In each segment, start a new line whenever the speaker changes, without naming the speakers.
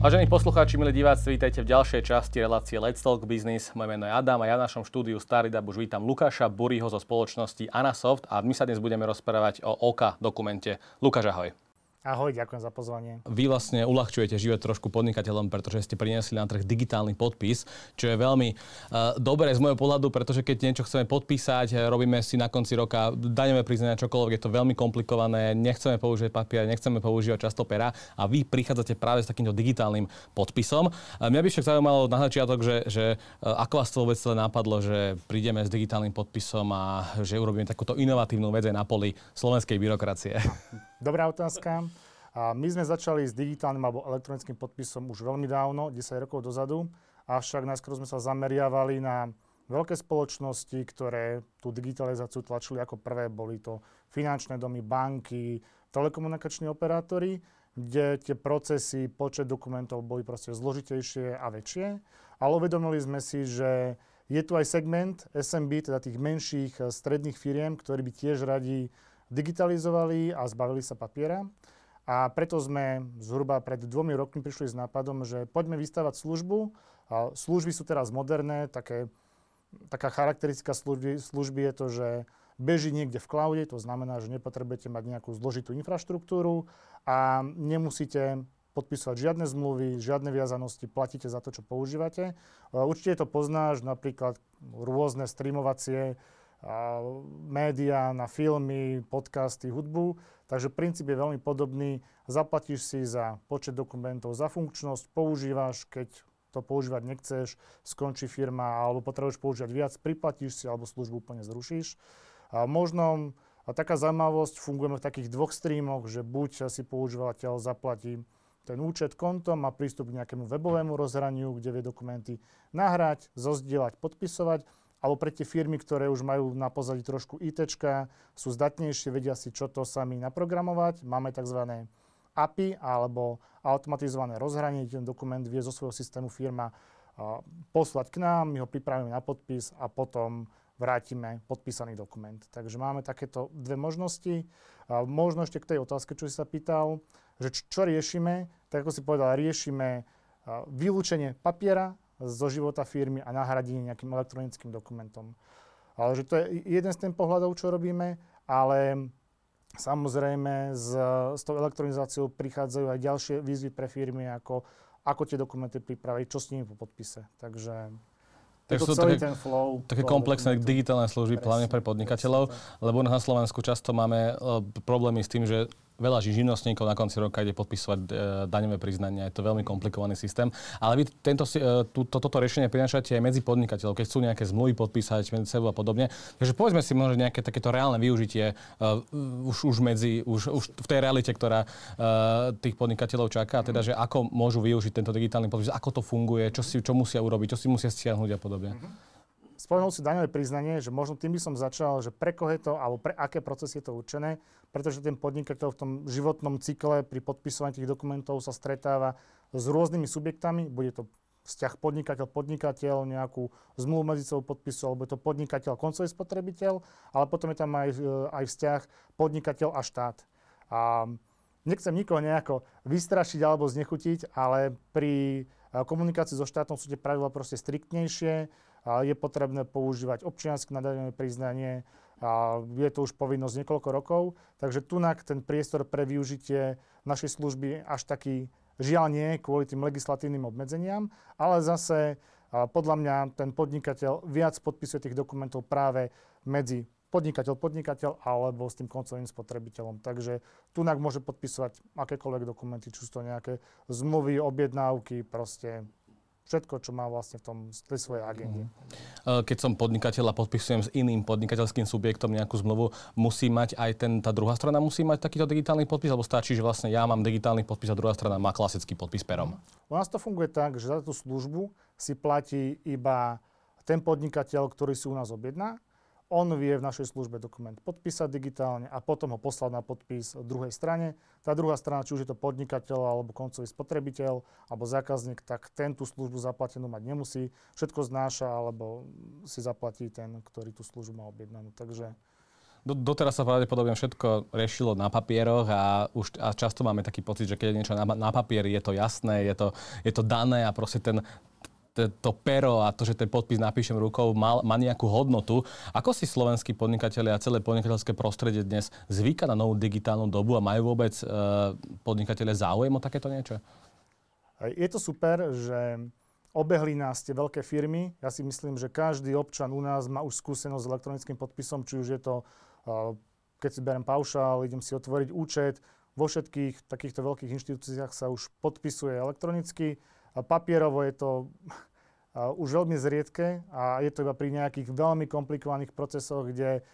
Vážení poslucháči, milí diváci, vítajte v ďalšej časti relácie Let's Talk Business. Moje meno je Adam a ja v našom štúdiu Starida už vítam Lukáša Buriho zo spoločnosti Anasoft a my sa dnes budeme rozprávať o OK dokumente. Lukáš, ahoj.
Ahoj, ďakujem za pozvanie.
Vy vlastne uľahčujete život trošku podnikateľom, pretože ste priniesli na trh digitálny podpis, čo je veľmi uh, dobré z môjho pohľadu, pretože keď niečo chceme podpísať, eh, robíme si na konci roka daňové priznania čokoľvek, je to veľmi komplikované, nechceme používať papier, nechceme používať často pera a vy prichádzate práve s takýmto digitálnym podpisom. Uh, mňa by však zaujímalo na začiatok, že, že uh, ako vás to vôbec napadlo, že prídeme s digitálnym podpisom a že urobíme takúto inovatívnu vec aj na poli slovenskej byrokracie.
Dobrá otázka. A my sme začali s digitálnym alebo elektronickým podpisom už veľmi dávno, 10 rokov dozadu, avšak najskôr sme sa zameriavali na veľké spoločnosti, ktoré tú digitalizáciu tlačili ako prvé. Boli to finančné domy, banky, telekomunikační operátori, kde tie procesy, počet dokumentov boli proste zložitejšie a väčšie. Ale uvedomili sme si, že je tu aj segment SMB, teda tých menších stredných firiem, ktorí by tiež radi digitalizovali a zbavili sa papiera. A preto sme zhruba pred dvomi rokmi prišli s nápadom, že poďme vystavať službu. A služby sú teraz moderné, také, taká charakteristika služby, služby je to, že beží niekde v cloude, to znamená, že nepotrebujete mať nejakú zložitú infraštruktúru a nemusíte podpisovať žiadne zmluvy, žiadne viazanosti, platíte za to, čo používate. Určite to poznáš, napríklad rôzne streamovacie médiá, na filmy, podcasty, hudbu. Takže princíp je veľmi podobný. Zaplatíš si za počet dokumentov, za funkčnosť, používaš, keď to používať nechceš, skončí firma alebo potrebuješ používať viac, priplatíš si alebo službu úplne zrušíš. A možno a taká zaujímavosť, fungujeme v takých dvoch streamoch, že buď si používateľ zaplatí ten účet, konto, má prístup k nejakému webovému rozhraniu, kde vie dokumenty nahrať, zozdieľať, podpisovať alebo pre tie firmy, ktoré už majú na pozadí trošku IT, sú zdatnejšie, vedia si, čo to sami naprogramovať. Máme tzv. API alebo automatizované rozhranie, ten dokument vie zo svojho systému firma poslať k nám, my ho pripravíme na podpis a potom vrátime podpísaný dokument. Takže máme takéto dve možnosti. možno ešte k tej otázke, čo si sa pýtal, že čo riešime, tak ako si povedal, riešime vylúčenie papiera zo života firmy a nahradenie nejakým elektronickým dokumentom. Ale že to je jeden z tým pohľadov, čo robíme, ale samozrejme s, s tou elektronizáciou prichádzajú aj ďalšie výzvy pre firmy, ako, ako tie dokumenty pripraviť, čo s nimi po podpise. Takže
Takže sú také, ten flow také komplexné digitálne služby, hlavne pre podnikateľov, lebo na Slovensku často máme uh, problémy s tým, že veľa živnostníkov na konci roka ide podpisovať e, daňové priznania. Je to veľmi komplikovaný systém. Ale vy tento, e, tú, to, toto riešenie prinášate aj medzi podnikateľov, keď chcú nejaké zmluvy podpísať medzi sebou a podobne. Takže povedzme si možno nejaké takéto reálne využitie uh, už, už, medzi, už, už v tej realite, ktorá uh, tých podnikateľov čaká, teda, že ako môžu využiť tento digitálny podpis, ako to funguje, čo, si, čo musia urobiť, čo si musia stiahnuť a podobne. Mm-hmm.
Spomenul si daňové priznanie, že možno tým by som začal, že pre koho je to, alebo pre aké procesy je to určené, pretože ten podnikateľ v tom životnom cykle pri podpisovaní tých dokumentov sa stretáva s rôznymi subjektami, bude to vzťah podnikateľ-podnikateľ, nejakú zmluvu medzi sebou podpisu, alebo je to podnikateľ koncový spotrebiteľ, ale potom je tam aj, e, aj vzťah podnikateľ a štát. A nechcem nikoho nejako vystrašiť alebo znechutiť, ale pri e, komunikácii so štátom sú tie pravidla proste striktnejšie je potrebné používať občianske nadané priznanie, a je to už povinnosť niekoľko rokov, takže tunak ten priestor pre využitie našej služby až taký žiaľ nie kvôli tým legislatívnym obmedzeniam, ale zase podľa mňa ten podnikateľ viac podpisuje tých dokumentov práve medzi podnikateľ, podnikateľ alebo s tým koncovým spotrebiteľom. Takže tunak môže podpisovať akékoľvek dokumenty, či sú to nejaké zmluvy, objednávky, proste všetko, čo má vlastne v tom tej svojej agende.
Mhm. Keď som podnikateľ a podpisujem s iným podnikateľským subjektom nejakú zmluvu, musí mať aj ten, tá druhá strana musí mať takýto digitálny podpis, alebo stačí, že vlastne ja mám digitálny podpis a druhá strana má klasický podpis perom?
U nás to funguje tak, že za tú službu si platí iba ten podnikateľ, ktorý si u nás objedná on vie v našej službe dokument podpísať digitálne a potom ho poslať na podpis druhej strane. Tá druhá strana, či už je to podnikateľ alebo koncový spotrebiteľ alebo zákazník, tak ten tú službu zaplatenú mať nemusí. Všetko znáša alebo si zaplatí ten, ktorý tú službu má objednanú. Takže
do, doteraz sa pravdepodobne všetko riešilo na papieroch a už a často máme taký pocit, že keď je niečo na, na papieri, je to jasné, je to, je to dané a proste ten, to pero a to, že ten podpis napíšem rukou, má, má nejakú hodnotu. Ako si slovenskí podnikatelia a celé podnikateľské prostredie dnes zvyka na novú digitálnu dobu a majú vôbec e, podnikatelia záujem o takéto niečo?
Je to super, že obehli nás tie veľké firmy. Ja si myslím, že každý občan u nás má už skúsenosť s elektronickým podpisom, či už je to, e, keď si berem paušál, idem si otvoriť účet. Vo všetkých takýchto veľkých inštitúciách sa už podpisuje elektronicky Papierovo je to už veľmi zriedke a je to iba pri nejakých veľmi komplikovaných procesoch, kde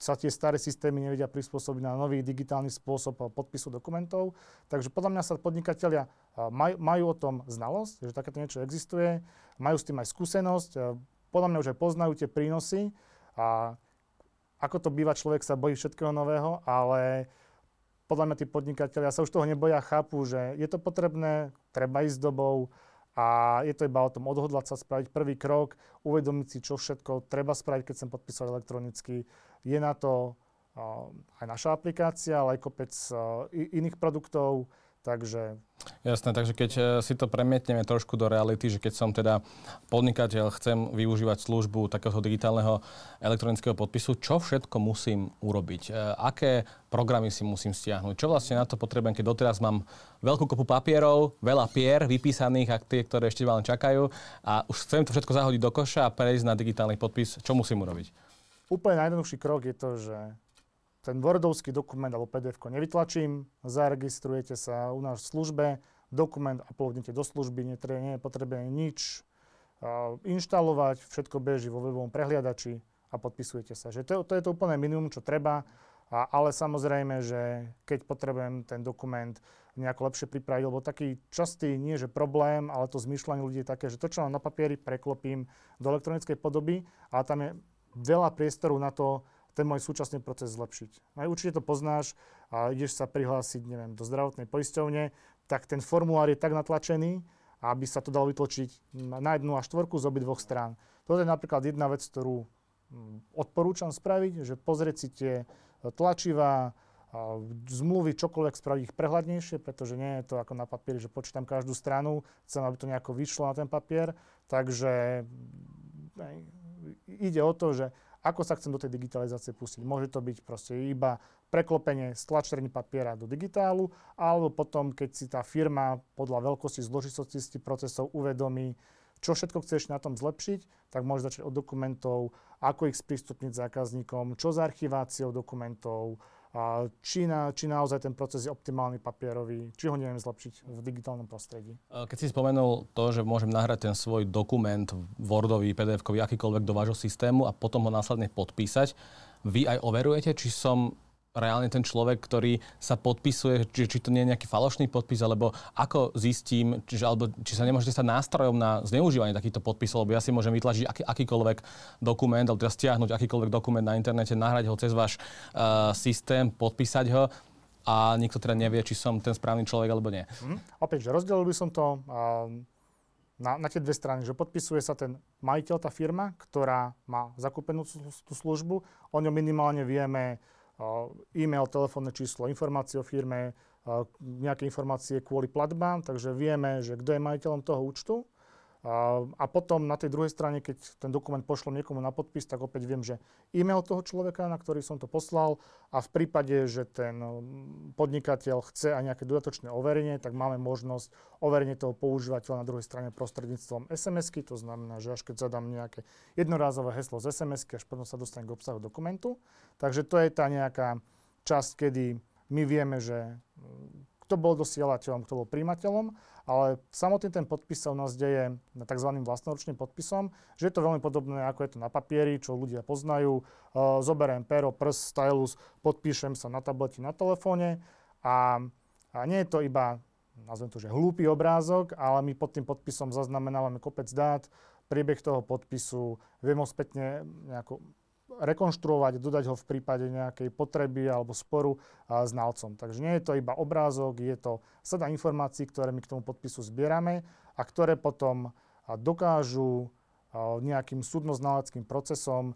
sa tie staré systémy nevedia prispôsobiť na nový digitálny spôsob podpisu dokumentov. Takže podľa mňa sa podnikatelia maj, majú o tom znalosť, že takéto niečo existuje, majú s tým aj skúsenosť, podľa mňa už aj poznajú tie prínosy a ako to býva, človek sa bojí všetkého nového, ale podľa mňa tí podnikatelia sa už toho neboja, chápu, že je to potrebné, treba ísť dobou a je to iba o tom odhodlať sa, spraviť prvý krok, uvedomiť si, čo všetko treba spraviť, keď chcem podpísať elektronicky. Je na to uh, aj naša aplikácia, ale aj kopec uh, iných produktov, Takže...
Jasné, takže keď e, si to premietneme trošku do reality, že keď som teda podnikateľ, chcem využívať službu takého digitálneho elektronického podpisu, čo všetko musím urobiť? E, aké programy si musím stiahnuť? Čo vlastne na to potrebujem, keď doteraz mám veľkú kopu papierov, veľa pier vypísaných a tie, ktoré ešte len čakajú a už chcem to všetko zahodiť do koša a prejsť na digitálny podpis. Čo musím urobiť?
Úplne najjednoduchší krok je to, že ten Wordovský dokument alebo pdf nevytlačím, zaregistrujete sa u nás v službe, dokument uploadnete do služby, nie je potrebné nič uh, inštalovať, všetko beží vo webovom prehliadači a podpisujete sa. Že to, to je to úplné minimum, čo treba, a, ale samozrejme, že keď potrebujem ten dokument nejako lepšie pripraviť, lebo taký častý, nie že problém, ale to zmyšľanie ľudí je také, že to, čo mám na papieri, preklopím do elektronickej podoby, ale tam je veľa priestoru na to, ten môj súčasný proces zlepšiť. Aj určite to poznáš a ideš sa prihlásiť, neviem, do zdravotnej poisťovne, tak ten formulár je tak natlačený, aby sa to dalo vytlačiť na jednu a štvorku z obi dvoch strán. Toto je napríklad jedna vec, ktorú mm, odporúčam spraviť, že pozrieť si tie tlačivá, zmluvy, čokoľvek spraviť ich prehľadnejšie, pretože nie je to ako na papieri, že počítam každú stranu, chcem, aby to nejako vyšlo na ten papier. Takže ide o to, že ako sa chcem do tej digitalizácie pustiť. Môže to byť proste iba preklopenie stlačení papiera do digitálu, alebo potom, keď si tá firma podľa veľkosti zložitosti procesov uvedomí, čo všetko chceš na tom zlepšiť, tak môžeš začať od dokumentov, ako ich sprístupniť zákazníkom, čo s archiváciou dokumentov, a či, na, či naozaj ten proces je optimálny papierový, či ho neviem zlepšiť v digitálnom prostredí.
Keď si spomenul to, že môžem nahrať ten svoj dokument Wordový, PDF-kový, akýkoľvek do vášho systému a potom ho následne podpísať, vy aj overujete, či som reálne ten človek, ktorý sa podpisuje, či, či to nie je nejaký falošný podpis, alebo ako zistím, či, alebo, či sa nemôžete stať nástrojom na zneužívanie takýchto podpisov, lebo ja si môžem vytlačiť aký, akýkoľvek dokument, alebo teda stiahnuť akýkoľvek dokument na internete, nahrať ho cez váš uh, systém, podpísať ho a nikto teda nevie, či som ten správny človek alebo nie.
Mm. Opäť, že rozdelil by som to uh, na, na tie dve strany, že podpisuje sa ten majiteľ, tá firma, ktorá má zakúpenú tú službu, o ňom minimálne vieme e-mail, telefónne číslo, informácie o firme, nejaké informácie kvôli platbám, takže vieme, že kto je majiteľom toho účtu. A potom na tej druhej strane, keď ten dokument pošlom niekomu na podpis, tak opäť viem, že e-mail toho človeka, na ktorý som to poslal a v prípade, že ten um, podnikateľ chce aj nejaké dodatočné overenie, tak máme možnosť overenie toho používateľa na druhej strane prostredníctvom SMS-ky, to znamená, že až keď zadám nejaké jednorázové heslo z SMS-ky, až potom sa dostane k obsahu dokumentu. Takže to je tá nejaká časť, kedy my vieme, že kto bol dosielateľom, kto bol príjimateľom, ale samotný ten podpis sa u nás deje tzv. vlastnoručným podpisom, že je to veľmi podobné, ako je to na papieri, čo ľudia poznajú. Zoberiem pero, prst, stylus, podpíšem sa na tableti, na telefóne a, a nie je to iba, nazvem to, že hlúpy obrázok, ale my pod tým podpisom zaznamenávame kopec dát, priebeh toho podpisu, viem ho spätne nejako rekonštruovať, dodať ho v prípade nejakej potreby alebo sporu a, znalcom. Takže nie je to iba obrázok, je to sada informácií, ktoré my k tomu podpisu zbierame a ktoré potom dokážu nejakým súdno procesom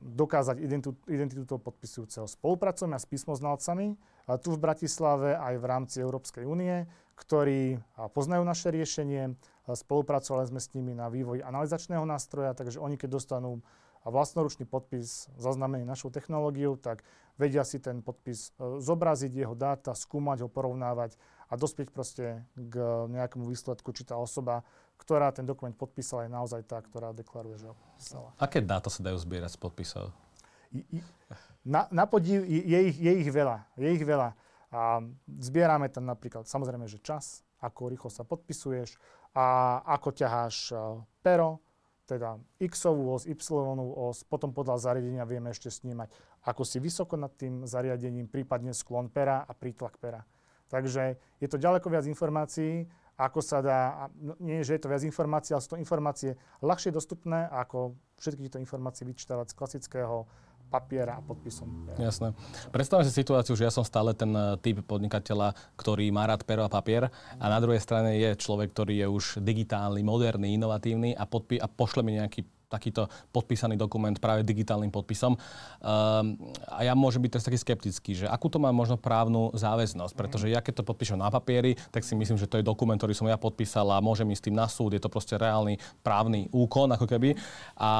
dokázať identitu, toho podpisujúceho. Spolupracujeme s písmoznalcami tu v Bratislave aj v rámci Európskej únie, ktorí poznajú naše riešenie, spolupracovali sme s nimi na vývoji analizačného nástroja, takže oni keď dostanú vlastnoručný podpis zaznamený našou technológiou, tak vedia si ten podpis e, zobraziť, jeho dáta, skúmať ho, porovnávať a dospieť proste k nejakému výsledku, či tá osoba ktorá ten dokument podpísala, je naozaj tá, ktorá deklaruje, že ho podpísala.
Aké dáta sa dajú zbierať z podpisov?
Na, na podiv je ich, je ich veľa. Je ich veľa. A zbierame tam napríklad, samozrejme, že čas, ako rýchlo sa podpisuješ a ako ťaháš pero, teda X-ovú os, Y-ovú os, potom podľa zariadenia vieme ešte snímať, ako si vysoko nad tým zariadením, prípadne sklon pera a prítlak pera. Takže je to ďaleko viac informácií ako sa dá, no, nie že je to viac informácií, ale sú to informácie ľahšie dostupné, ako všetky tieto informácie vyčítavať z klasického papiera a podpisom.
Jasné. Predstavme si situáciu, že ja som stále ten eh, typ podnikateľa, ktorý má rád pero a papier a na druhej strane je človek, ktorý je už digitálny, moderný, inovatívny a, podpi- a pošle mi nejaký takýto podpísaný dokument práve digitálnym podpisom. Um, a ja môžem byť teraz taký skeptický, že akú to má možno právnu záväznosť, pretože ja keď to podpíšem na papieri, tak si myslím, že to je dokument, ktorý som ja podpísal a môžem ísť tým na súd, je to proste reálny právny úkon ako keby. A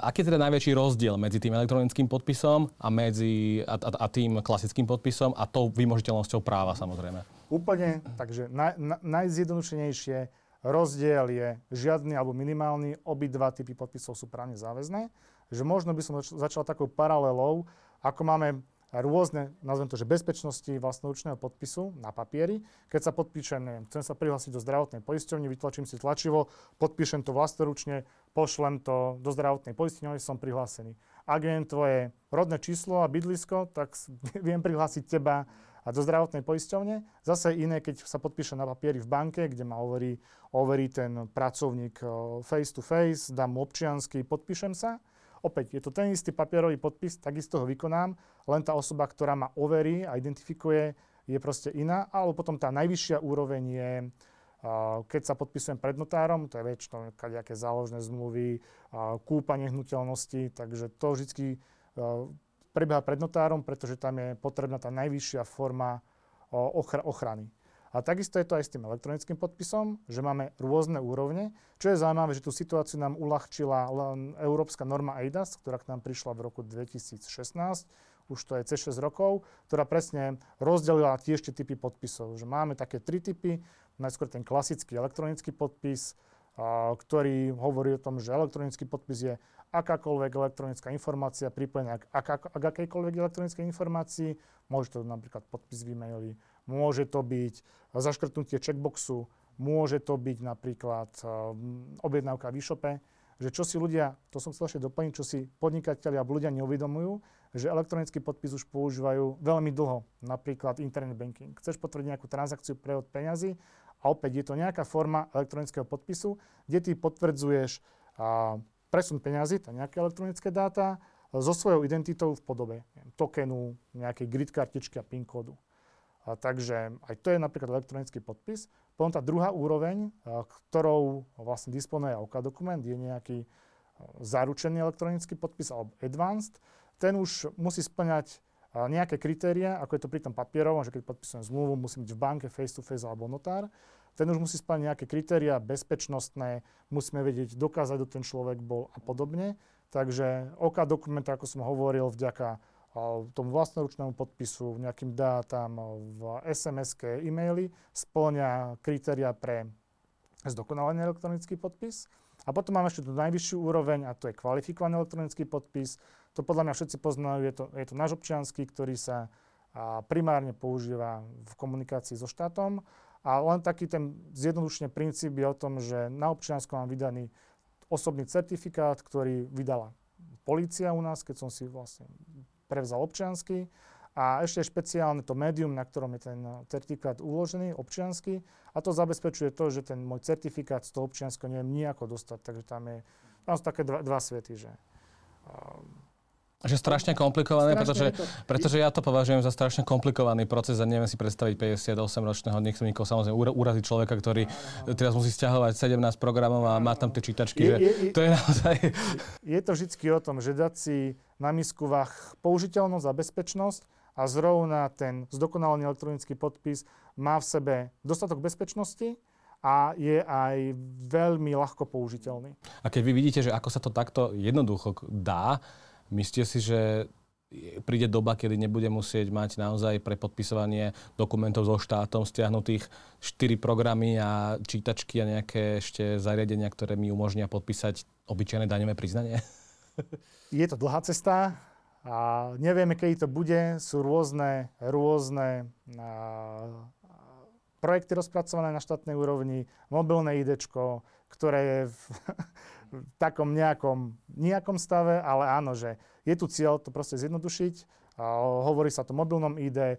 uh, aký je teda najväčší rozdiel medzi tým elektronickým podpisom a, medzi, a, a, a tým klasickým podpisom a tou vymožiteľnosťou práva samozrejme?
Úplne, takže naj, na, najzjednodušenejšie Rozdiel je žiadny alebo minimálny, obidva typy podpisov sú právne záväzné. Že možno by som začal takou paralelou, ako máme rôzne, nazvem to, že bezpečnosti vlastnoručného podpisu na papieri. Keď sa podpíšem, neviem, chcem sa prihlásiť do zdravotnej poisťovne, vytlačím si tlačivo, podpíšem to vlastnoručne, pošlem to do zdravotnej poisťovne, som prihlásený. Ak viem tvoje rodné číslo a bydlisko, tak viem prihlásiť teba a do zdravotnej poisťovne. Zase iné, keď sa podpíše na papieri v banke, kde ma overí, overí ten pracovník face to face, dám mu občiansky, podpíšem sa. Opäť, je to ten istý papierový podpis, takisto ho vykonám, len tá osoba, ktorá ma overí a identifikuje, je proste iná. Alebo potom tá najvyššia úroveň je, keď sa podpisujem pred notárom, to je väčšinou nejaké záložné zmluvy, kúpa nehnuteľnosti, takže to vždy prebieha pred notárom, pretože tam je potrebná tá najvyššia forma ochra- ochrany. A takisto je to aj s tým elektronickým podpisom, že máme rôzne úrovne. Čo je zaujímavé, že tú situáciu nám uľahčila európska norma EIDAS, ktorá k nám prišla v roku 2016, už to je cez 6 rokov, ktorá presne rozdelila tiež tie typy podpisov. Že máme také tri typy. Najskôr ten klasický elektronický podpis, ktorý hovorí o tom, že elektronický podpis je akákoľvek elektronická informácia pripojená k, ak, ak akejkoľvek elektronickej informácii. Môže to napríklad podpis v e-maili, môže to byť zaškrtnutie checkboxu, môže to byť napríklad um, objednávka v e-shope, že čo si ľudia, to som chcel ešte doplniť, čo si podnikatelia alebo ľudia neuvedomujú, že elektronický podpis už používajú veľmi dlho, napríklad internet banking. Chceš potvrdiť nejakú transakciu, prehod peňazí a opäť je to nejaká forma elektronického podpisu, kde ty potvrdzuješ a, presun peňazí, to nejaké elektronické dáta, so svojou identitou v podobe neviem, tokenu, nejakej grid kartičky a PIN kódu. A takže aj to je napríklad elektronický podpis. Potom tá druhá úroveň, a, ktorou vlastne disponuje OK dokument, je nejaký zaručený elektronický podpis alebo advanced. Ten už musí splňať nejaké kritéria, ako je to pri tom papierovom, že keď podpisujem zmluvu, musím byť v banke face to face alebo notár ten už musí splniť nejaké kritéria bezpečnostné, musíme vedieť, dokázať, kto ten človek bol a podobne. Takže OK dokument, ako som hovoril, vďaka tomu vlastnoručnému podpisu, nejakým dátam v SMS-ke, e-maily, splňa kritéria pre zdokonalený elektronický podpis. A potom máme ešte tú najvyššiu úroveň a to je kvalifikovaný elektronický podpis. To podľa mňa všetci poznajú, je to, je to náš občiansky, ktorý sa primárne používa v komunikácii so štátom a len taký ten zjednodušený princíp je o tom, že na občianskom mám vydaný osobný certifikát, ktorý vydala polícia u nás, keď som si vlastne prevzal občiansky. A ešte špeciálne to médium, na ktorom je ten certifikát uložený, občiansky. A to zabezpečuje to, že ten môj certifikát z toho občianského neviem nejako dostať. Takže tam, je, tam sú také dva, dva svety, že
Že strašne komplikované, strašne pretože, to... pretože ja to považujem za strašne komplikovaný proces a neviem si predstaviť 58-ročného, nechcem nikoho samozrejme uraziť človeka, ktorý teraz musí stiahovať 17 programov a má tam tie čítačky. Je, že je, to je naozaj...
Je to vždy o tom, že dať si na misku vách použiteľnosť a bezpečnosť a zrovna ten zdokonalený elektronický podpis má v sebe dostatok bezpečnosti, a je aj veľmi ľahko použiteľný.
A keď vy vidíte, že ako sa to takto jednoducho dá, myslíte si, že príde doba, kedy nebude musieť mať naozaj pre podpisovanie dokumentov so štátom stiahnutých 4 programy a čítačky a nejaké ešte zariadenia, ktoré mi umožnia podpísať obyčajné daňové priznanie?
Je to dlhá cesta a nevieme, kedy to bude. Sú rôzne, rôzne projekty rozpracované na štátnej úrovni, mobilné ID, ktoré je v, v takom nejakom, nejakom stave, ale áno, že je tu cieľ to proste zjednodušiť. Hovorí sa o mobilnom ID,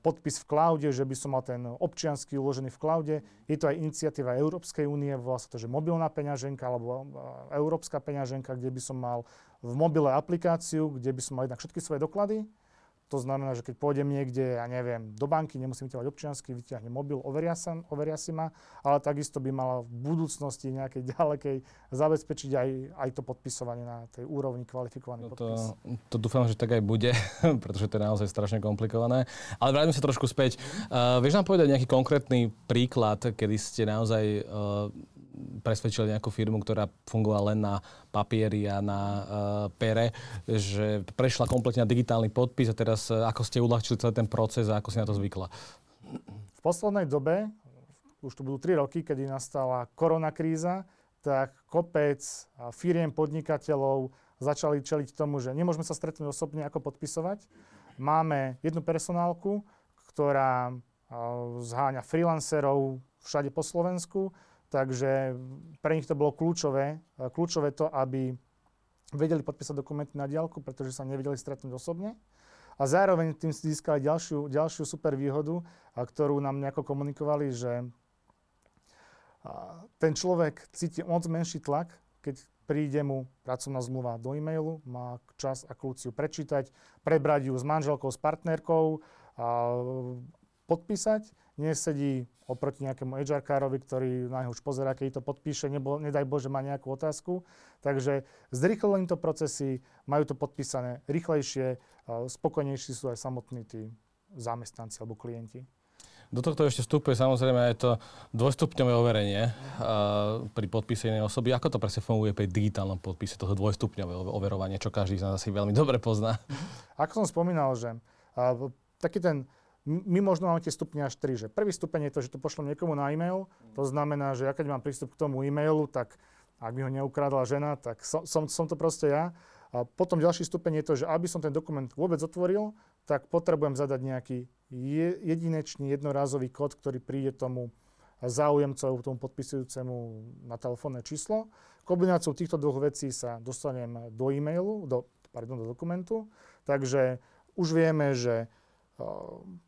podpis v cloude, že by som mal ten občiansky uložený v cloude. Je to aj iniciatíva Európskej únie, volá sa to, že mobilná peňaženka alebo európska peňaženka, kde by som mal v mobile aplikáciu, kde by som mal jednak všetky svoje doklady, to znamená, že keď pôjdem niekde, ja neviem, do banky, nemusím vyťahovať občiansky, vyťahne mobil, overia, sa, overia si ma, ale takisto by mala v budúcnosti nejakej ďalekej zabezpečiť aj, aj to podpisovanie na tej úrovni kvalifikovaný no
to, podpis. To dúfam, že tak aj bude, pretože to je naozaj strašne komplikované. Ale vráťme sa trošku späť. Uh, vieš nám povedať nejaký konkrétny príklad, kedy ste naozaj uh, presvedčili nejakú firmu, ktorá fungovala len na papieri a na uh, pere, že prešla kompletne na digitálny podpis a teraz uh, ako ste uľahčili celý ten proces a ako si na to zvykla?
V poslednej dobe, už to budú 3 roky, kedy nastala koronakríza, tak kopec firiem podnikateľov začali čeliť tomu, že nemôžeme sa stretnúť osobne, ako podpisovať. Máme jednu personálku, ktorá zháňa freelancerov všade po Slovensku Takže pre nich to bolo kľúčové, kľúčové to, aby vedeli podpísať dokumenty na diálku, pretože sa nevedeli stretnúť osobne. A zároveň tým si získali ďalšiu, ďalšiu super výhodu, ktorú nám nejako komunikovali, že ten človek cíti moc menší tlak, keď príde mu pracovná zmluva do e-mailu, má čas a kľúč prečítať, prebrať ju s manželkou, s partnerkou, a podpísať, nesedí oproti nejakému hr ktorý na neho už pozerá, keď to podpíše, nebo, nedaj Bože, má nejakú otázku. Takže zrýchlili to procesy, majú to podpísané rýchlejšie, spokojnejší sú aj samotní tí zamestnanci alebo klienti.
Do tohto ešte vstupuje samozrejme aj to dvojstupňové overenie uh, pri podpise inej osoby. Ako to presne funguje pri digitálnom podpise, toho dvojstupňové overovanie, čo každý z nás asi veľmi dobre pozná?
Ako som spomínal, že uh, taký ten my možno máme tie stupne až tri. Že prvý stupeň je to, že to pošlem niekomu na e-mail. To znamená, že ja keď mám prístup k tomu e-mailu, tak ak mi ho neukradla žena, tak som, som, som to proste ja. A potom ďalší stupeň je to, že aby som ten dokument vôbec otvoril, tak potrebujem zadať nejaký jedinečný, jednorázový kód, ktorý príde tomu záujemcovi, tomu podpisujúcemu na telefónne číslo. Kombináciou týchto dvoch vecí sa dostanem do e-mailu, do, pardon, do dokumentu. Takže už vieme, že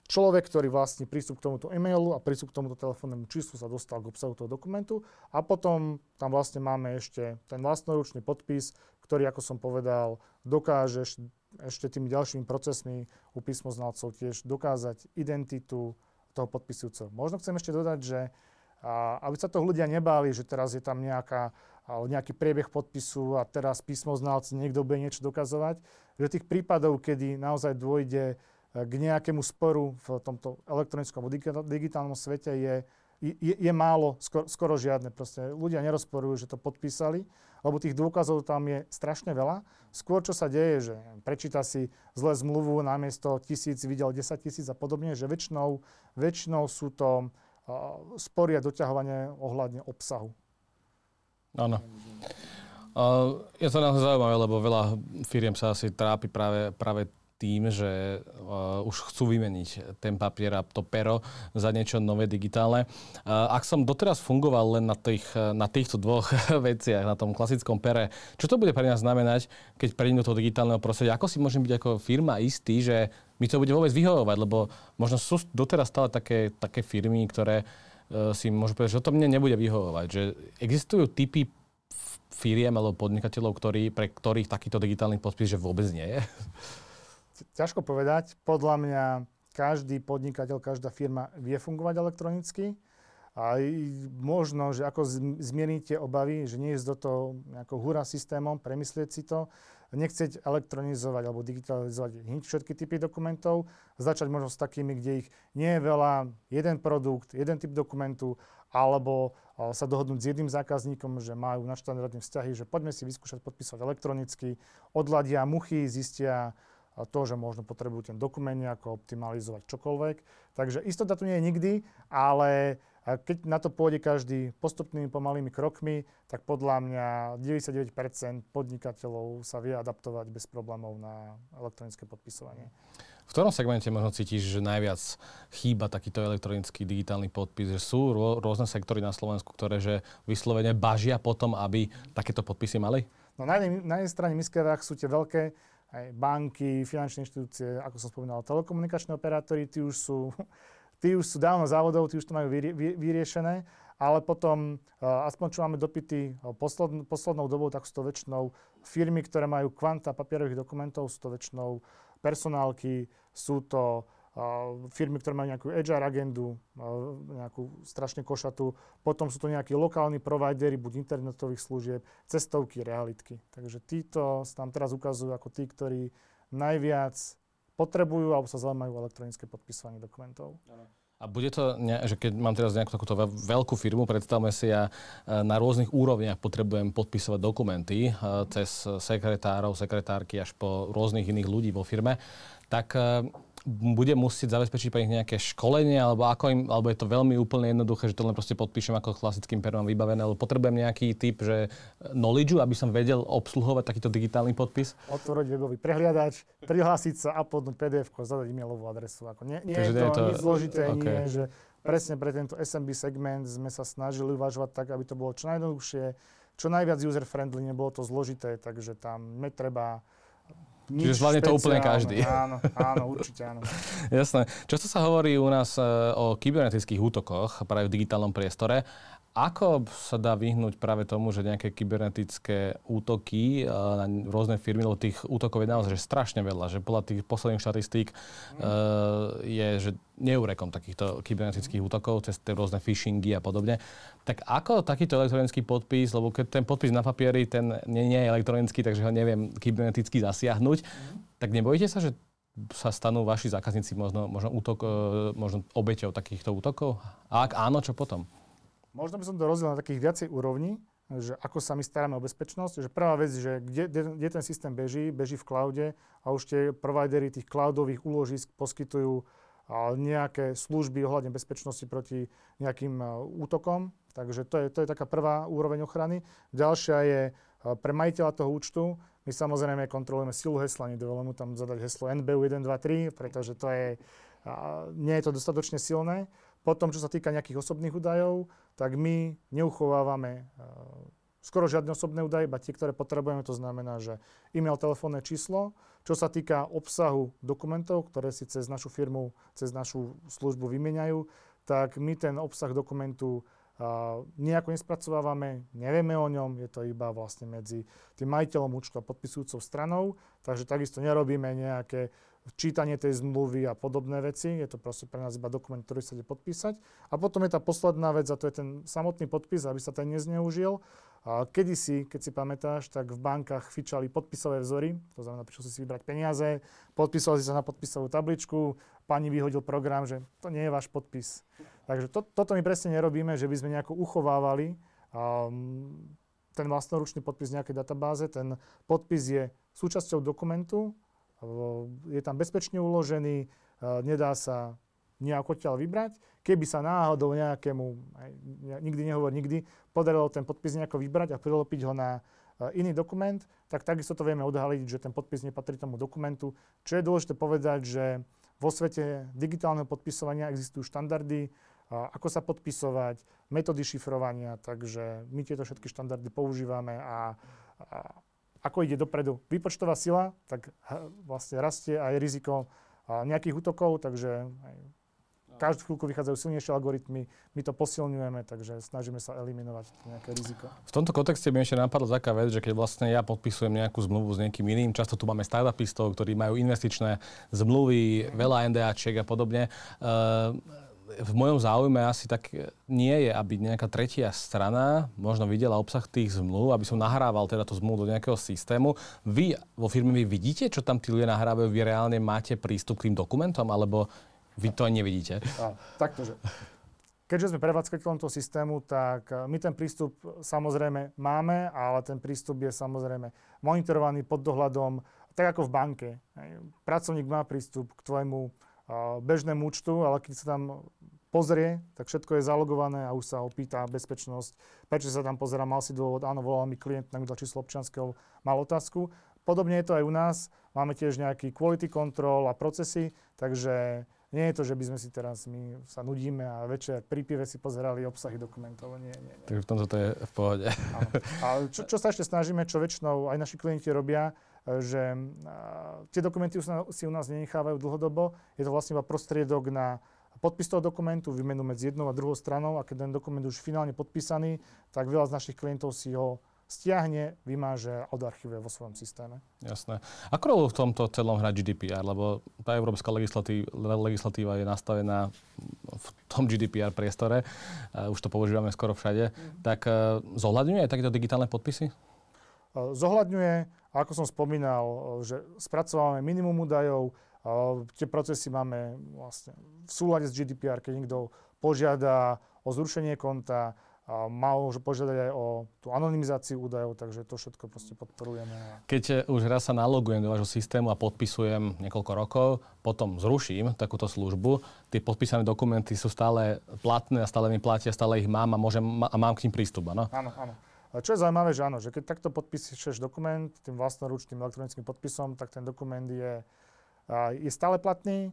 človek, ktorý vlastní prístup k tomuto e-mailu a prístup k tomuto telefónnemu číslu sa dostal k obsahu toho dokumentu a potom tam vlastne máme ešte ten vlastnoručný podpis, ktorý, ako som povedal, dokáže ešte tými ďalšími procesmi u písmoznalcov tiež dokázať identitu toho podpisujúceho. Možno chcem ešte dodať, že aby sa toho ľudia nebáli, že teraz je tam nejaká, nejaký priebeh podpisu a teraz písmoznalci niekto bude niečo dokazovať, že tých prípadov, kedy naozaj dôjde k nejakému sporu v tomto elektronickom digitálnom svete je, je, je málo, skoro, skoro žiadne. Proste ľudia nerozporujú, že to podpísali, lebo tých dôkazov tam je strašne veľa. Skôr čo sa deje, že prečíta si zle zmluvu, namiesto tisíc videl 10 tisíc a podobne, že väčšinou, väčšinou sú to uh, spory a doťahovanie ohľadne obsahu.
Áno. Uh, je to naozaj zaujímavé, lebo veľa firiem sa asi trápi práve, práve tým, že uh, už chcú vymeniť ten papier a to pero za niečo nové digitálne. Uh, ak som doteraz fungoval len na, tých, na týchto dvoch veciach, na tom klasickom pere, čo to bude pre nás znamenať, keď prejdem do toho digitálneho prostredia? Ako si môžem byť ako firma istý, že mi to bude vôbec vyhovovať? Lebo možno sú doteraz stále také, také firmy, ktoré uh, si môžu povedať, že to mne nebude vyhovovať. Že existujú typy firiem alebo podnikateľov, ktorí, pre ktorých takýto digitálny podpis že vôbec nie je?
Ťažko povedať. Podľa mňa každý podnikateľ, každá firma vie fungovať elektronicky. A možno, že ako zmierite obavy, že nie je do toho nejakou hura systémom, premyslieť si to, nechceť elektronizovať alebo digitalizovať všetky typy dokumentov, začať možno s takými, kde ich nie je veľa, jeden produkt, jeden typ dokumentu, alebo sa dohodnúť s jedným zákazníkom, že majú naštandardné vzťahy, že poďme si vyskúšať podpísať elektronicky, odladia muchy, zistia to, že možno potrebujú ten dokument nejako optimalizovať čokoľvek. Takže istota tu nie je nikdy, ale a keď na to pôjde každý postupnými pomalými krokmi, tak podľa mňa 99% podnikateľov sa vie adaptovať bez problémov na elektronické podpisovanie.
V ktorom segmente možno cítiš, že najviac chýba takýto elektronický digitálny podpis? Že sú rô, rôzne sektory na Slovensku, ktoré že vyslovene bažia potom, aby takéto podpisy mali?
No na jednej, na jednej strane miskerách sú tie veľké aj banky, finančné inštitúcie, ako som spomínal, telekomunikačné operátory, tí už sú tí už sú dávno závodov, tí už to majú vyrie, vy, vyriešené, ale potom, uh, aspoň čo máme dopity uh, posled, poslednou dobou, tak sú to väčšinou firmy, ktoré majú kvanta papierových dokumentov, sú to väčšinou personálky, sú to firmy, ktoré majú nejakú HR agendu, nejakú strašne košatú, potom sú to nejakí lokálni providery, buď internetových služieb, cestovky, realitky. Takže títo sa nám teraz ukazujú ako tí, ktorí najviac potrebujú alebo sa zaujímajú elektronické podpisovanie dokumentov.
A bude to, že keď mám teraz nejakú takúto veľkú firmu, predstavme si, ja e, na rôznych úrovniach potrebujem podpisovať dokumenty e, cez sekretárov, sekretárky až po rôznych iných ľudí vo firme, tak e, bude musieť zabezpečiť pre nich nejaké školenie, alebo, ako im, alebo je to veľmi úplne jednoduché, že to len proste podpíšem ako klasickým perom vybavené, alebo potrebujem nejaký typ, že knowledge, aby som vedel obsluhovať takýto digitálny podpis?
Otvoriť webový prehliadač, prihlásiť sa, uploadnúť PDF, zadať e-mailovú adresu. Ako nie, nie je to, to nič zložité, okay. nie, že presne pre tento SMB segment sme sa snažili uvažovať tak, aby to bolo čo najjednoduchšie, čo najviac user-friendly, nebolo to zložité, takže tam netreba
Čiže zvládne to úplne každý.
Áno, áno, určite áno.
Jasné. Často sa hovorí u nás e, o kybernetických útokoch práve v digitálnom priestore. Ako sa dá vyhnúť práve tomu, že nejaké kybernetické útoky na rôzne firmy, lebo tých útokov je naozaj strašne veľa, že podľa tých posledných štatistík mm. je, že neurekom takýchto kybernetických útokov cez tie rôzne phishingy a podobne. Tak ako takýto elektronický podpis, lebo keď ten podpis na papieri, ten nie, nie je elektronický, takže ho neviem kyberneticky zasiahnuť, tak nebojíte sa, že sa stanú vaši zákazníci možno, možno, útok, e, možno obeťou takýchto útokov? A ak áno, čo potom?
Možno by som to rozdiel na takých viacej úrovní, že ako sa my staráme o bezpečnosť. Že prvá vec, že kde, kde ten systém beží, beží v cloude a už tie providery tých cloudových úložisk poskytujú nejaké služby ohľadne bezpečnosti proti nejakým útokom. Takže to je, to je taká prvá úroveň ochrany. Ďalšia je pre majiteľa toho účtu. My samozrejme kontrolujeme silu hesla, mu tam zadať heslo NBU 123, pretože to je, nie je to dostatočne silné. Potom, čo sa týka nejakých osobných údajov, tak my neuchovávame uh, skoro žiadne osobné údaje, iba tie, ktoré potrebujeme. To znamená, že e-mail, telefónne číslo. Čo sa týka obsahu dokumentov, ktoré si cez našu firmu, cez našu službu vymieňajú, tak my ten obsah dokumentu uh, nejako nespracovávame, nevieme o ňom, je to iba vlastne medzi tým majiteľom účtu a podpisujúcou stranou, takže takisto nerobíme nejaké čítanie tej zmluvy a podobné veci. Je to proste pre nás iba dokument, ktorý sa ide podpísať. A potom je tá posledná vec, a to je ten samotný podpis, aby sa ten nezneužil. A kedysi, keď si pamätáš, tak v bankách fičali podpisové vzory, to znamená, prišiel si si vybrať peniaze, podpísal si sa na podpisovú tabličku, pani vyhodil program, že to nie je váš podpis. Takže to, toto my presne nerobíme, že by sme nejako uchovávali um, ten vlastnoručný podpis v nejakej databáze. Ten podpis je súčasťou dokumentu, je tam bezpečne uložený, nedá sa nejako odtiaľ vybrať. Keby sa náhodou nejakému, nikdy nehovor nikdy, podarilo ten podpis nejako vybrať a prilopiť ho na iný dokument, tak takisto to vieme odhaliť, že ten podpis nepatrí tomu dokumentu. Čo je dôležité povedať, že vo svete digitálneho podpisovania existujú štandardy, ako sa podpisovať, metódy šifrovania, takže my tieto všetky štandardy používame a, a ako ide dopredu výpočtová sila, tak vlastne rastie aj riziko nejakých útokov, takže aj každú chvíľku vychádzajú silnejšie algoritmy, my to posilňujeme, takže snažíme sa eliminovať nejaké riziko.
V tomto kontexte mi ešte napadla taká vec, že keď vlastne ja podpisujem nejakú zmluvu s niekým iným, často tu máme startupistov, ktorí majú investičné zmluvy, veľa NDAčiek a podobne. Uh, v mojom záujme asi tak nie je, aby nejaká tretia strana možno videla obsah tých zmluv, aby som nahrával teda tú zmluvu do nejakého systému. Vy vo firme vy vidíte, čo tam tí ľudia nahrávajú, vy reálne máte prístup k tým dokumentom, alebo vy to nevidíte?
A, taktože. Keďže sme prevádzkateľom toho systému, tak e, my ten prístup samozrejme máme, ale ten prístup je samozrejme monitorovaný pod dohľadom, tak ako v banke. Pracovník má prístup k tvojmu bežnému účtu, ale keď sa tam pozrie, tak všetko je zalogované a už sa opýta bezpečnosť. Prečo sa tam pozera, mal si dôvod, áno, volal mi klient, na číslo občianského, mal otázku. Podobne je to aj u nás. Máme tiež nejaký quality control a procesy, takže nie je to, že by sme si teraz my sa nudíme a večer pri pive si pozerali obsahy dokumentov. Nie, nie, nie.
Takže v tomto to je v pohode. Áno.
A čo, čo sa ešte snažíme, čo väčšinou aj naši klienti robia, že tie dokumenty si u nás nenechávajú dlhodobo. Je to vlastne iba prostriedok na podpis toho dokumentu, výmenu medzi jednou a druhou stranou a keď ten dokument už finálne podpísaný, tak veľa z našich klientov si ho stiahne, vymáže a odarchivuje vo svojom systéme.
Jasné. Ako rolu v tomto celom hrať GDPR? Lebo tá európska legislatíva, legislatíva je nastavená v tom GDPR priestore, už to používame skoro všade, mm. tak uh, zohľadňuje aj takéto digitálne podpisy?
Uh, zohľadňuje, ako som spomínal, že spracovávame minimum údajov, tie procesy máme vlastne v súlade s GDPR, keď niekto požiada o zrušenie konta, a môže požiadať aj o tú anonymizáciu údajov, takže to všetko proste podporujeme.
Keď už raz sa nalogujem do vášho systému a podpisujem niekoľko rokov, potom zruším takúto službu, tie podpísané dokumenty sú stále platné a stále mi platia, stále ich mám a, môžem, a mám k ním prístup, áno?
Áno, áno. Čo je zaujímavé, že áno, že keď takto podpíšeš dokument tým vlastnoručným elektronickým podpisom, tak ten dokument je, je stále platný,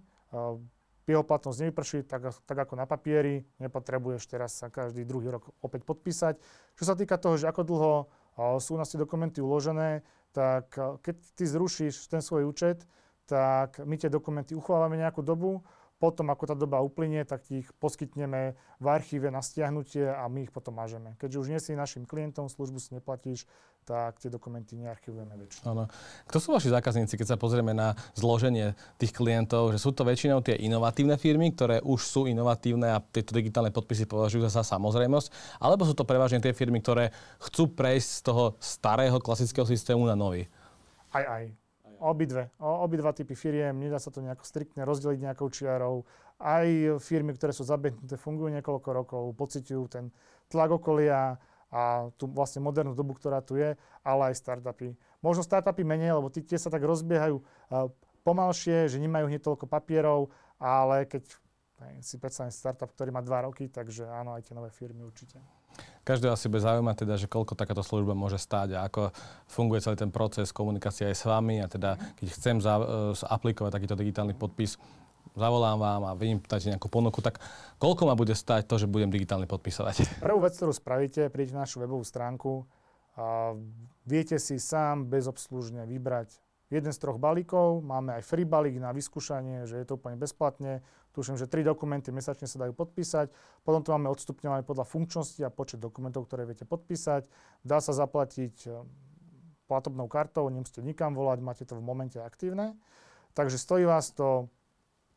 jeho platnosť nevyprší, tak, tak ako na papieri, nepotrebuješ teraz sa každý druhý rok opäť podpísať. Čo sa týka toho, že ako dlho sú u nás tie dokumenty uložené, tak keď ty zrušíš ten svoj účet, tak my tie dokumenty uchovávame nejakú dobu, potom, ako tá doba uplynie, tak ich poskytneme v archíve na stiahnutie a my ich potom mažeme. Keďže už nie si našim klientom, službu si neplatíš, tak tie dokumenty nearchivujeme väčšinou.
Áno. Kto sú vaši zákazníci, keď sa pozrieme na zloženie tých klientov, že sú to väčšinou tie inovatívne firmy, ktoré už sú inovatívne a tieto digitálne podpisy považujú za samozrejmosť, alebo sú to prevažne tie firmy, ktoré chcú prejsť z toho starého klasického systému na nový?
Aj, aj. Obidve. Obidva typy firiem, nedá sa to nejako striktne rozdeliť nejakou čiarou. Aj firmy, ktoré sú zabehnuté, fungujú niekoľko rokov, pociťujú ten tlak okolia a tú vlastne modernú dobu, ktorá tu je, ale aj startupy. Možno startupy menej, lebo tie sa tak rozbiehajú uh, pomalšie, že nemajú hneď toľko papierov, ale keď si predstavím startup, ktorý má dva roky, takže áno, aj tie nové firmy určite.
Každého asi bez zaujíma teda, že koľko takáto služba môže stáť a ako funguje celý ten proces komunikácie aj s vami a teda keď chcem za, uh, aplikovať takýto digitálny podpis, zavolám vám a vy dáte nejakú ponuku, tak koľko ma bude stať to, že budem digitálne podpisovať?
Prvú vec, ktorú spravíte, príďte na našu webovú stránku a viete si sám bezobslužne vybrať jeden z troch balíkov. Máme aj free balík na vyskúšanie, že je to úplne bezplatne. Tuším, že tri dokumenty mesačne sa dajú podpísať. Potom tu máme odstupňovanie podľa funkčnosti a počet dokumentov, ktoré viete podpísať. Dá sa zaplatiť e, platobnou kartou, nemusíte nikam volať, máte to v momente aktívne. Takže stojí vás to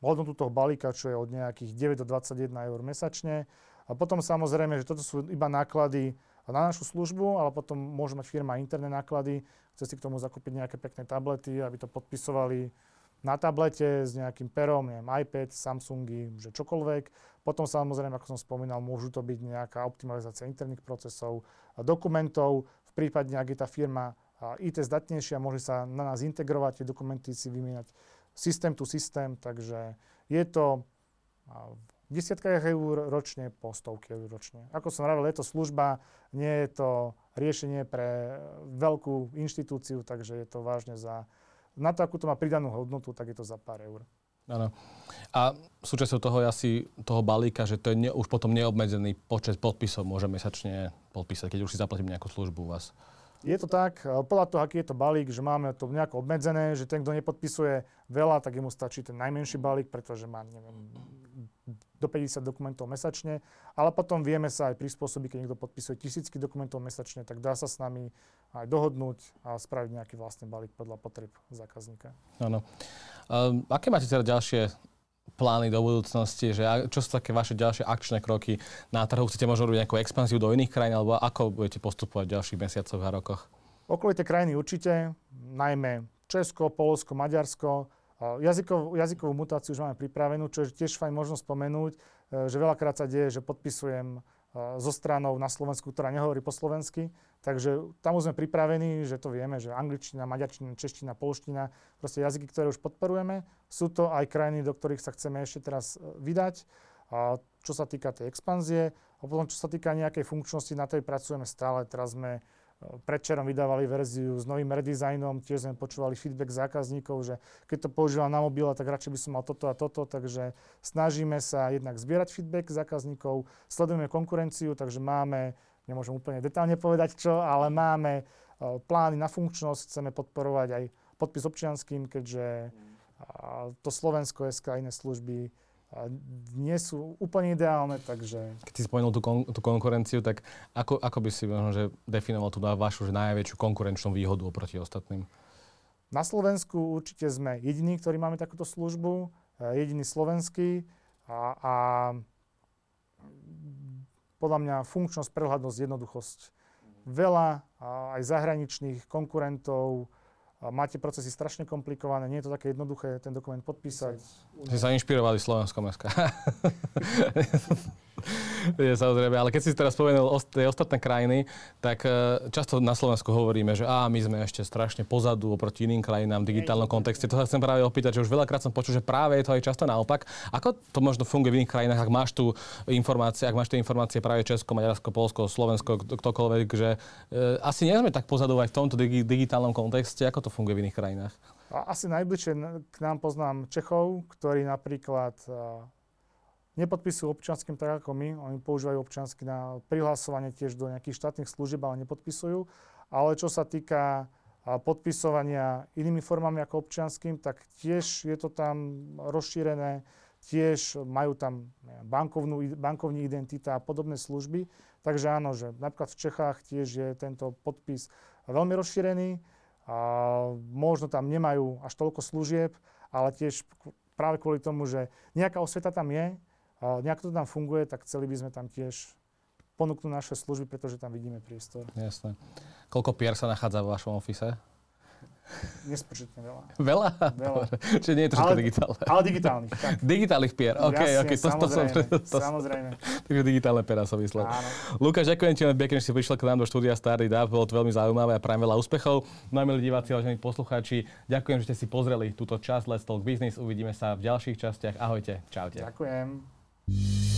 hodnotu toho balíka, čo je od nejakých 9 do 21 eur mesačne. A potom samozrejme, že toto sú iba náklady na našu službu, ale potom môže mať firma interné náklady, chce si k tomu zakúpiť nejaké pekné tablety, aby to podpisovali na tablete s nejakým perom, neviem, iPad, Samsungy, že čokoľvek. Potom samozrejme, ako som spomínal, môžu to byť nejaká optimalizácia interných procesov, dokumentov. V prípade, ak je tá firma IT zdatnejšia, môže sa na nás integrovať, tie dokumenty si vymieňať systém tu systém, takže je to desiatkách eur ročne po stovky eur ročne. Ako som hovoril, je to služba, nie je to riešenie pre veľkú inštitúciu, takže je to vážne za... Na to, akú to má pridanú hodnotu, tak je to za pár eur.
Áno. A súčasťou toho je asi toho balíka, že to je ne, už potom neobmedzený počet podpisov môže mesačne podpísať, keď už si zaplatím nejakú službu u vás.
Je to tak, podľa toho, aký je to balík, že máme to nejako obmedzené, že ten, kto nepodpisuje veľa, tak jemu stačí ten najmenší balík, pretože má, neviem, do 50 dokumentov mesačne, ale potom vieme sa aj prispôsobiť, keď niekto podpisuje tisícky dokumentov mesačne, tak dá sa s nami aj dohodnúť a spraviť nejaký vlastný balík podľa potreb zákazníka.
Áno. Um, aké máte teda ďalšie plány do budúcnosti, že čo sú také vaše ďalšie akčné kroky na trhu? Chcete možno robiť nejakú expanziu do iných krajín, alebo ako budete postupovať v ďalších mesiacoch a rokoch?
Okolité krajiny určite, najmä Česko, Polsko, Maďarsko. Jazykov, jazykovú mutáciu už máme pripravenú, čo je tiež fajn možno spomenúť, e, že veľakrát sa deje, že podpisujem so stranou na Slovensku, ktorá nehovorí po slovensky. Takže tam už sme pripravení, že to vieme, že angličtina, maďarčina, čeština, polština, proste jazyky, ktoré už podporujeme. Sú to aj krajiny, do ktorých sa chceme ešte teraz e, vydať. Čo sa týka tej expanzie, a potom čo sa týka nejakej funkčnosti, na tej pracujeme stále. Teraz sme Predčerom vydávali verziu s novým redizajnom, tiež sme počúvali feedback zákazníkov, že keď to používam na mobile, tak radšej by som mal toto a toto, takže snažíme sa jednak zbierať feedback zákazníkov, sledujeme konkurenciu, takže máme, nemôžem úplne detálne povedať čo, ale máme e, plány na funkčnosť, chceme podporovať aj podpis občianským, keďže to Slovensko, SK a iné služby nie sú úplne ideálne, takže...
Keď si spomenul tú, kon- tú konkurenciu, tak ako, ako by si možno, že definoval tú vašu že najväčšiu konkurenčnú výhodu oproti ostatným?
Na Slovensku určite sme jediní, ktorí máme takúto službu, e, jediný slovenský a, a podľa mňa funkčnosť, prehľadnosť, jednoduchosť. Veľa aj zahraničných konkurentov, máte procesy strašne komplikované, nie je to také jednoduché ten dokument podpísať.
Ste sa inšpirovali Slovenskom SK. je, samozrejme, ale keď si teraz spomenul tie ostatné krajiny, tak e, často na Slovensku hovoríme, že á, my sme ešte strašne pozadu oproti iným krajinám v digitálnom kontexte. To sa chcem práve opýtať, že už veľakrát som počul, že práve je to aj často naopak. Ako to možno funguje v iných krajinách, ak máš tu informácie, ak máš tie informácie práve Česko, Maďarsko, Polsko, Slovensko, ktokoľvek, že e, asi nie sme tak pozadu aj v tomto digitálnom kontexte, ako to funguje v iných krajinách?
Asi najbližšie k nám poznám Čechov, ktorí napríklad nepodpisujú občianským tak ako my. Oni používajú občiansky na prihlasovanie tiež do nejakých štátnych služieb, ale nepodpisujú. Ale čo sa týka podpisovania inými formami ako občianským, tak tiež je to tam rozšírené, tiež majú tam bankovnú, bankovní identita a podobné služby. Takže áno, že napríklad v Čechách tiež je tento podpis veľmi rozšírený. A možno tam nemajú až toľko služieb, ale tiež práve kvôli tomu, že nejaká osveta tam je, nejak to tam funguje, tak chceli by sme tam tiež ponúknuť naše služby, pretože tam vidíme priestor.
Jasné. Koľko pier sa nachádza vo vašom ofise?
Nespočetne veľa.
Veľa?
Veľa.
Čiže nie je trošku digitálne.
Ale digitálnych, tak.
Digitálnych pier, OK,
Jasne,
OK. To,
samozrejme,
to, to, to,
samozrejme.
Takže digitálne pera som myslel.
Áno.
Lukáš, ďakujem ti len pekne, že si prišiel k nám do štúdia Starý Dab, bolo to veľmi zaujímavé a prajem veľa úspechov. No a milí diváci, vážení poslucháči, ďakujem, že ste si pozreli túto časť Let's Talk Business. Uvidíme sa v ďalších častiach. Ahojte, čaute.
Ďakujem. you